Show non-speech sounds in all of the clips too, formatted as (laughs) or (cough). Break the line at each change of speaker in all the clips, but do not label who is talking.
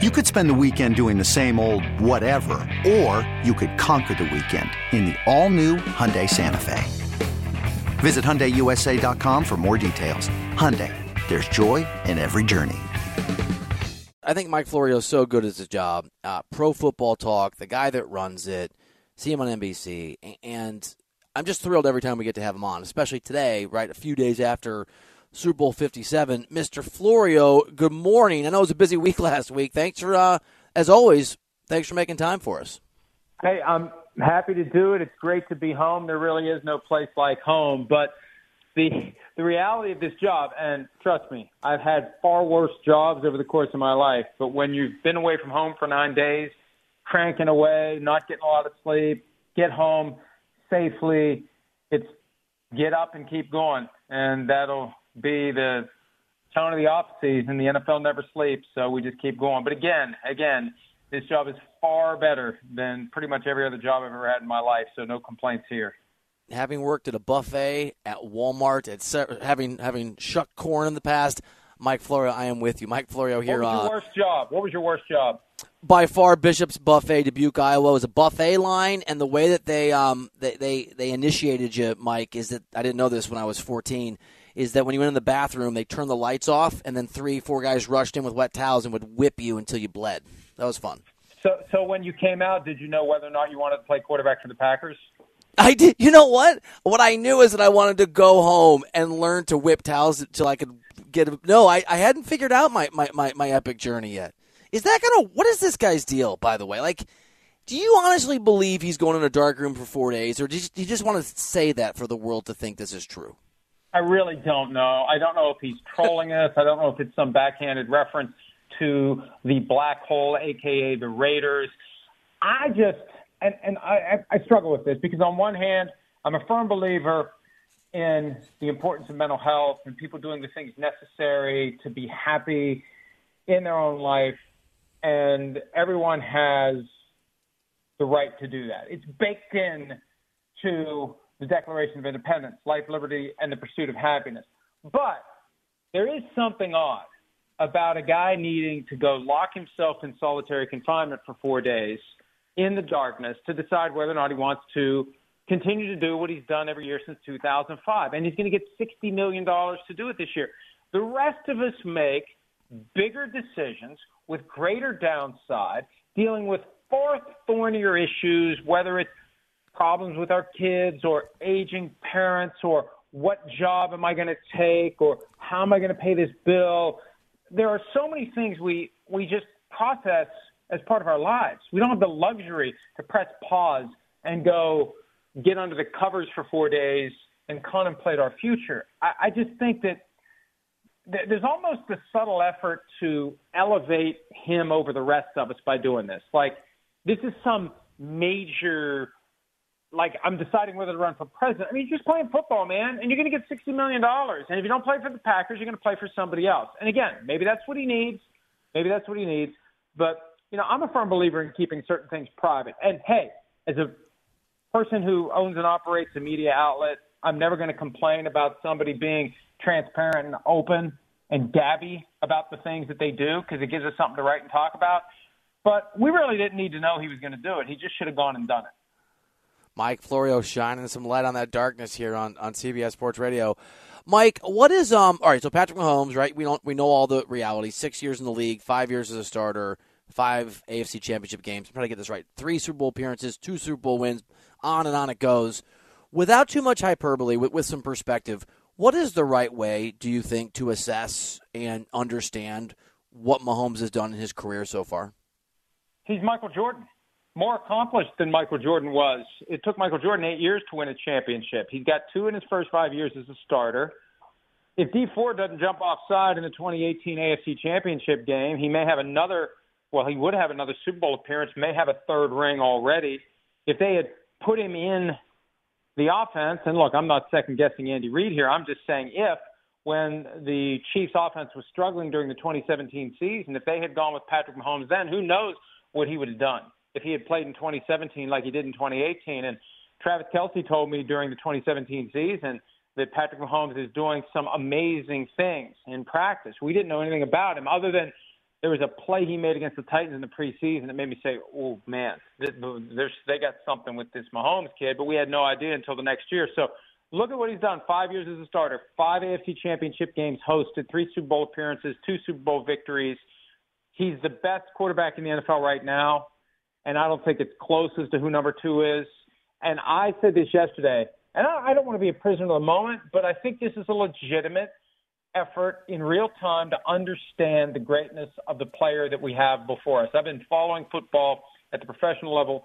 You could spend the weekend doing the same old whatever, or you could conquer the weekend in the all-new Hyundai Santa Fe. Visit HyundaiUSA.com for more details. Hyundai, there's joy in every journey.
I think Mike Florio is so good at his job. Uh, pro football talk, the guy that runs it, see him on NBC, and I'm just thrilled every time we get to have him on, especially today, right? A few days after Super Bowl 57. Mr. Florio, good morning. I know it was a busy week (laughs) last week. Thanks for, uh, as always, thanks for making time for us.
Hey, I'm happy to do it. It's great to be home. There really is no place like home, but the the reality of this job, and trust me, I've had far worse jobs over the course of my life. But when you've been away from home for nine days, cranking away, not getting a lot of sleep, get home safely, it's get up and keep going, and that'll be the tone of the off season. The NFL never sleeps, so we just keep going. But again, again, this job is far better than pretty much every other job I've ever had in my life. So no complaints here
having worked at a buffet at Walmart, at having having shucked corn in the past, Mike Florio, I am with you. Mike Florio here.
What was your uh, worst job? What was your worst job?
By far, Bishop's Buffet, Dubuque, Iowa, was a buffet line, and the way that they um they, they they initiated you, Mike, is that I didn't know this when I was 14. Is that when you went in the bathroom, they turned the lights off, and then three, four guys rushed in with wet towels and would whip you until you bled. That was fun.
So, so when you came out, did you know whether or not you wanted to play quarterback for the Packers?
I did. You know what? What I knew is that I wanted to go home and learn to whip towels until I could get. A, no, I, I hadn't figured out my, my, my, my epic journey yet. Is that gonna? What is this guy's deal? By the way, like, do you honestly believe he's going in a dark room for four days, or do you, do you just want to say that for the world to think this is true?
I really don't know. I don't know if he's trolling us. I don't know if it's some backhanded reference to the black hole, aka the Raiders. I just and and I, I struggle with this because on one hand, I'm a firm believer in the importance of mental health and people doing the things necessary to be happy in their own life, and everyone has the right to do that. It's baked in to the Declaration of Independence, life, liberty, and the pursuit of happiness. But there is something odd about a guy needing to go lock himself in solitary confinement for four days – in the darkness to decide whether or not he wants to continue to do what he's done every year since 2005. And he's going to get $60 million to do it this year. The rest of us make bigger decisions with greater downside, dealing with far thornier issues, whether it's problems with our kids or aging parents or what job am I going to take or how am I going to pay this bill. There are so many things we, we just process – as part of our lives. We don't have the luxury to press pause and go get under the covers for four days and contemplate our future. I, I just think that th- there's almost a subtle effort to elevate him over the rest of us by doing this. Like, this is some major like I'm deciding whether to run for president. I mean, you're just playing football, man, and you're going to get sixty million dollars. And if you don't play for the Packers, you're going to play for somebody else. And again, maybe that's what he needs. Maybe that's what he needs. But you know, I'm a firm believer in keeping certain things private. And hey, as a person who owns and operates a media outlet, I'm never going to complain about somebody being transparent and open and gabby about the things that they do because it gives us something to write and talk about. But we really didn't need to know he was going to do it. He just should have gone and done it.
Mike Florio shining some light on that darkness here on, on CBS Sports Radio. Mike, what is um all right, so Patrick Mahomes, right? We don't we know all the reality. Six years in the league, five years as a starter five AFC championship games. I'm trying to get this right. Three Super Bowl appearances, two Super Bowl wins, on and on it goes. Without too much hyperbole, with, with some perspective, what is the right way, do you think, to assess and understand what Mahomes has done in his career so far?
He's Michael Jordan. More accomplished than Michael Jordan was. It took Michael Jordan eight years to win a championship. He got two in his first five years as a starter. if Dee Ford doesn't jump offside in the 2018 AFC Championship game, he may have another. Well, he would have another Super Bowl appearance. May have a third ring already. If they had put him in the offense, and look, I'm not second guessing Andy Reid here. I'm just saying if when the Chiefs offense was struggling during the 2017 season, if they had gone with Patrick Mahomes then, who knows what he would have done if he had played in 2017 like he did in 2018. And Travis Kelce told me during the 2017 season that Patrick Mahomes is doing some amazing things in practice. We didn't know anything about him other than there was a play he made against the Titans in the preseason that made me say, "Oh man, they got something with this Mahomes kid." But we had no idea until the next year. So look at what he's done. Five years as a starter, five AFC Championship games hosted, three Super Bowl appearances, two Super Bowl victories. He's the best quarterback in the NFL right now, and I don't think it's close as to who number two is. And I said this yesterday, and I, I don't want to be a prisoner of the moment, but I think this is a legitimate effort in real time to understand the greatness of the player that we have before us. I've been following football at the professional level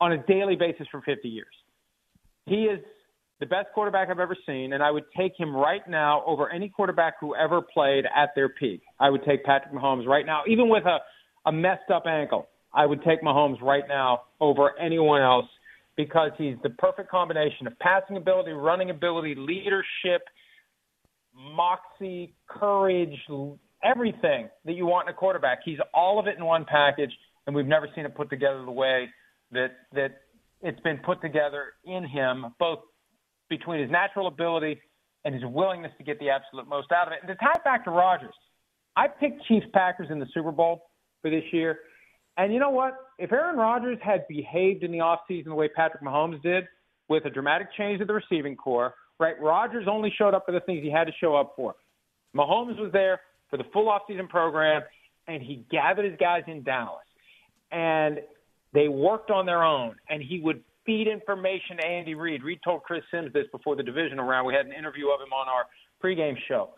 on a daily basis for 50 years. He is the best quarterback I've ever seen, and I would take him right now over any quarterback who ever played at their peak. I would take Patrick Mahomes right now, even with a, a messed up ankle. I would take Mahomes right now over anyone else because he's the perfect combination of passing ability, running ability, leadership, moxie, courage, everything that you want in a quarterback. He's all of it in one package, and we've never seen it put together the way that that it's been put together in him, both between his natural ability and his willingness to get the absolute most out of it. And to tie it back to Rodgers, I picked Chiefs Packers in the Super Bowl for this year. And you know what? If Aaron Rodgers had behaved in the offseason the way Patrick Mahomes did, with a dramatic change to the receiving corps, right? Rodgers only showed up for the things he had to show up for. Mahomes was there for the full offseason program, and he gathered his guys in Dallas. And they worked on their own, and he would feed information to Andy Reid. Reid told Chris Sims this before the divisional round. We had an interview of him on our pregame show.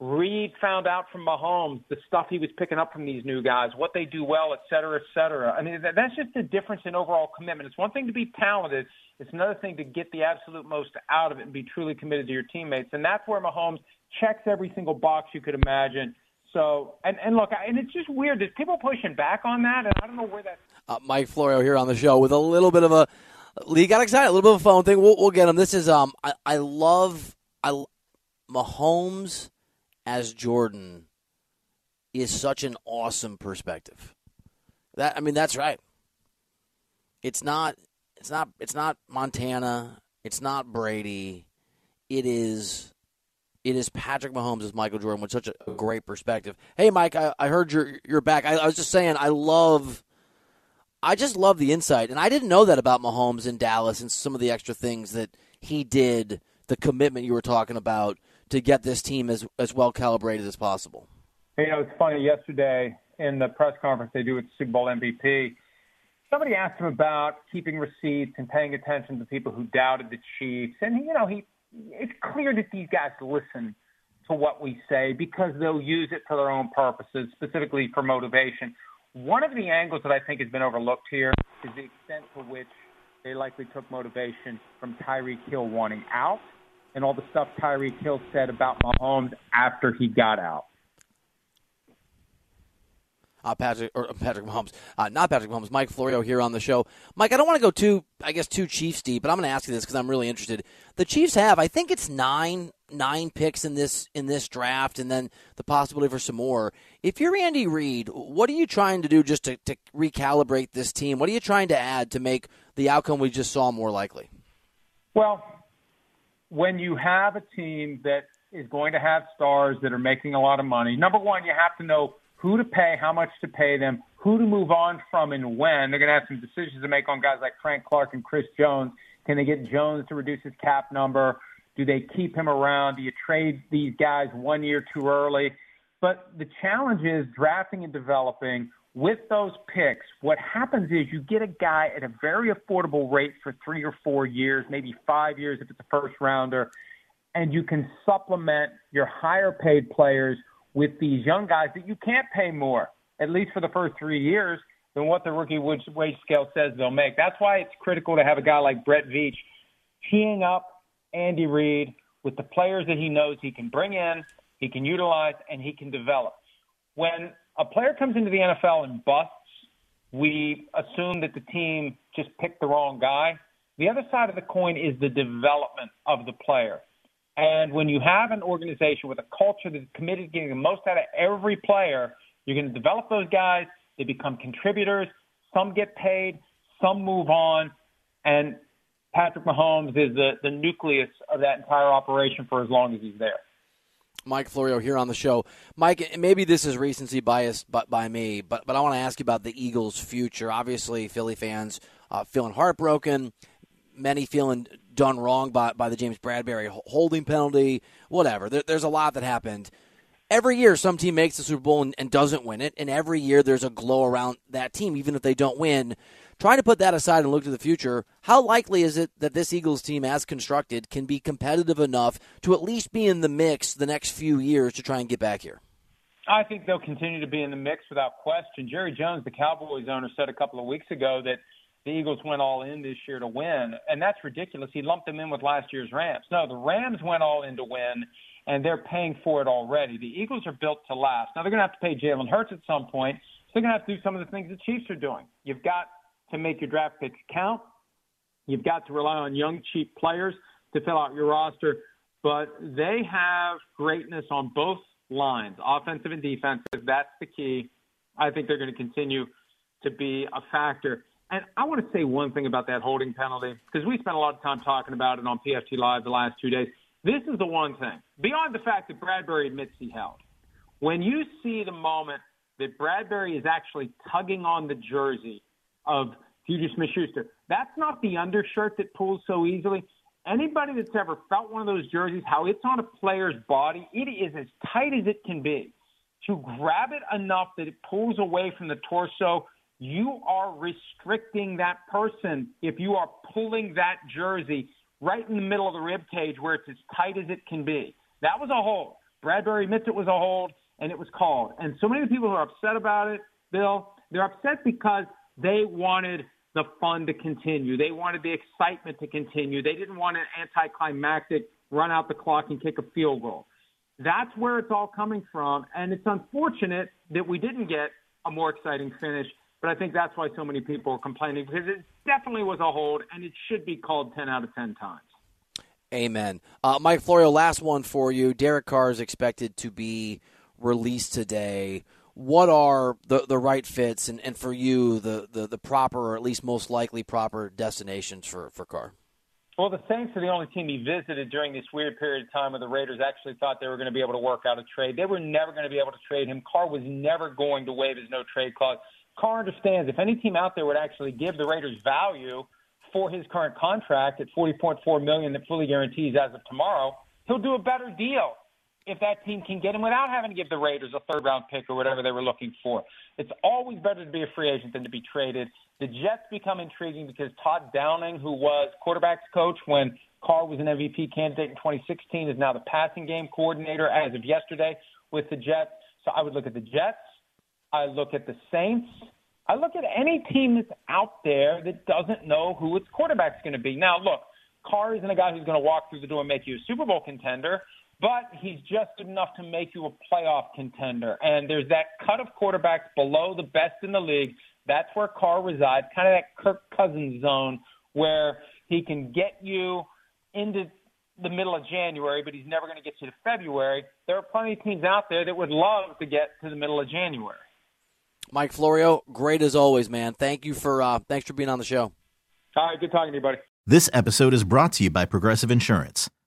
Reid found out from Mahomes the stuff he was picking up from these new guys, what they do well, et cetera, et cetera. I mean, that's just the difference in overall commitment. It's one thing to be talented. It's another thing to get the absolute most out of it and be truly committed to your teammates. And that's where Mahomes checks every single box you could imagine. So, and, and look, and it's just weird. There's people pushing back on that, and I don't know where that.
Uh, Mike Florio here on the show with a little bit of a. Lee got excited, a little bit of a phone thing. We'll, we'll get him. This is um, I, I love I Mahomes as Jordan is such an awesome perspective. That I mean, that's right. It's not. It's not. It's not Montana. It's not Brady. It is. It is Patrick Mahomes as Michael Jordan with such a, great perspective. Hey, Mike, I, I heard you're you're back. I, I was just saying, I love. I just love the insight, and I didn't know that about Mahomes in Dallas and some of the extra things that he did. The commitment you were talking about to get this team as as well calibrated as possible.
You know, it's funny. Yesterday in the press conference they do with Super Bowl MVP, somebody asked him about keeping receipts and paying attention to people who doubted the Chiefs, and you know, he it's clear that these guys listen to what we say because they'll use it for their own purposes, specifically for motivation. One of the angles that I think has been overlooked here is the extent to which they likely took motivation from Tyreek Hill wanting out and all the stuff Tyreek Hill said about Mahomes after he got out.
Uh, Patrick or Patrick Mahomes, uh, not Patrick Mahomes. Mike Florio here on the show. Mike, I don't want to go too, I guess, too Chiefs deep, but I'm going to ask you this because I'm really interested. The Chiefs have, I think it's nine nine picks in this in this draft, and then the possibility for some more. If you're Andy Reid, what are you trying to do just to, to recalibrate this team? What are you trying to add to make the outcome we just saw more likely?
Well, when you have a team that is going to have stars that are making a lot of money, number one, you have to know who to pay, how much to pay them, who to move on from, and when. They're going to have some decisions to make on guys like Frank Clark and Chris Jones. Can they get Jones to reduce his cap number? Do they keep him around? Do you trade these guys one year too early? But the challenge is drafting and developing with those picks, what happens is you get a guy at a very affordable rate for three or four years, maybe five years if it's a first rounder, and you can supplement your higher paid players with these young guys that you can't pay more, at least for the first three years, than what the rookie wage scale says they'll make. That's why it's critical to have a guy like Brett Veach teeing up Andy Reid with the players that he knows he can bring in, he can utilize, and he can develop. When a player comes into the NFL and busts, we assume that the team just picked the wrong guy. The other side of the coin is the development of the player. And when you have an organization with a culture that's committed to getting the most out of every player, you're going to develop those guys. They become contributors. Some get paid, some move on. And Patrick Mahomes is the, the nucleus of that entire operation for as long as he's there.
Mike Florio here on the show. Mike, maybe this is recency bias but by me, but but I want to ask you about the Eagles' future. Obviously, Philly fans uh, feeling heartbroken, many feeling done wrong by, by the James Bradberry holding penalty, whatever. There, there's a lot that happened. Every year, some team makes the Super Bowl and, and doesn't win it, and every year there's a glow around that team, even if they don't win. Trying to put that aside and look to the future, how likely is it that this Eagles team, as constructed, can be competitive enough to at least be in the mix the next few years to try and get back here?
I think they'll continue to be in the mix without question. Jerry Jones, the Cowboys owner, said a couple of weeks ago that the Eagles went all in this year to win, and that's ridiculous. He lumped them in with last year's Rams. No, the Rams went all in to win, and they're paying for it already. The Eagles are built to last. Now they're going to have to pay Jalen Hurts at some point, so they're going to have to do some of the things the Chiefs are doing. You've got to make your draft picks count. You've got to rely on young, cheap players to fill out your roster. But they have greatness on both lines, offensive and defensive. That's the key. I think they're going to continue to be a factor. And I want to say one thing about that holding penalty because we spent a lot of time talking about it on PFT Live the last two days. This is the one thing, beyond the fact that Bradberry admits he held. When you see the moment that Bradberry is actually tugging on the jersey of Juju Smith-Schuster. That's not the undershirt that pulls so easily. Anybody that's ever felt one of those jerseys, how it's on a player's body, it is as tight as it can be. To grab it enough that it pulls away from the torso, you are restricting that person if you are pulling that jersey right in the middle of the rib cage where it's as tight as it can be. That was a hold. Bradberry admits it was a hold, and it was called. And so many people who are upset about it, Bill, they're upset because they wanted the fun to continue. They wanted the excitement to continue. They didn't want an anticlimactic run out the clock and kick a field goal. That's where it's all coming from. And it's unfortunate that we didn't get a more exciting finish. But I think that's why so many people are complaining because it definitely was a hold and it should be called 10 out of 10 times.
Amen. Uh, Mike Florio, last one for you. Derek Carr is expected to be released today what are the, the right fits and, and for you the, the, the proper or at least most likely proper destinations for, for Carr?
Well, the Saints are the only team he visited during this weird period of time where the Raiders actually thought they were going to be able to work out a trade. They were never going to be able to trade him. Carr was never going to waive his no trade clause. Carr understands if any team out there would actually give the Raiders value for his current contract at 40.4 million that fully guarantees as of tomorrow, he'll do a better deal if that team can get him without having to give the Raiders a third round pick or whatever they were looking for. It's always better to be a free agent than to be traded. The Jets become intriguing because Todd Downing, who was quarterbacks coach when Carr was an MVP candidate in 2016, is now the passing game coordinator as of yesterday with the Jets. So I would look at the Jets. I look at the Saints. I look at any team that's out there that doesn't know who its quarterback's going to be. Now, look, Carr isn't a guy who's going to walk through the door and make you a Super Bowl contender, but he's just good enough to make you a playoff contender. And there's that cut of quarterbacks below the best in the league. That's where Carr resides, kind of that Kirk Cousins zone where he can get you into the middle of January, but he's never going to get you to February. There are plenty of teams out there that would love to get to the middle of January.
Mike Florio, great as always, man. Thank you for uh, thanks for being on the show.
All right, good talking to you, buddy.
This episode is brought to you by Progressive Insurance.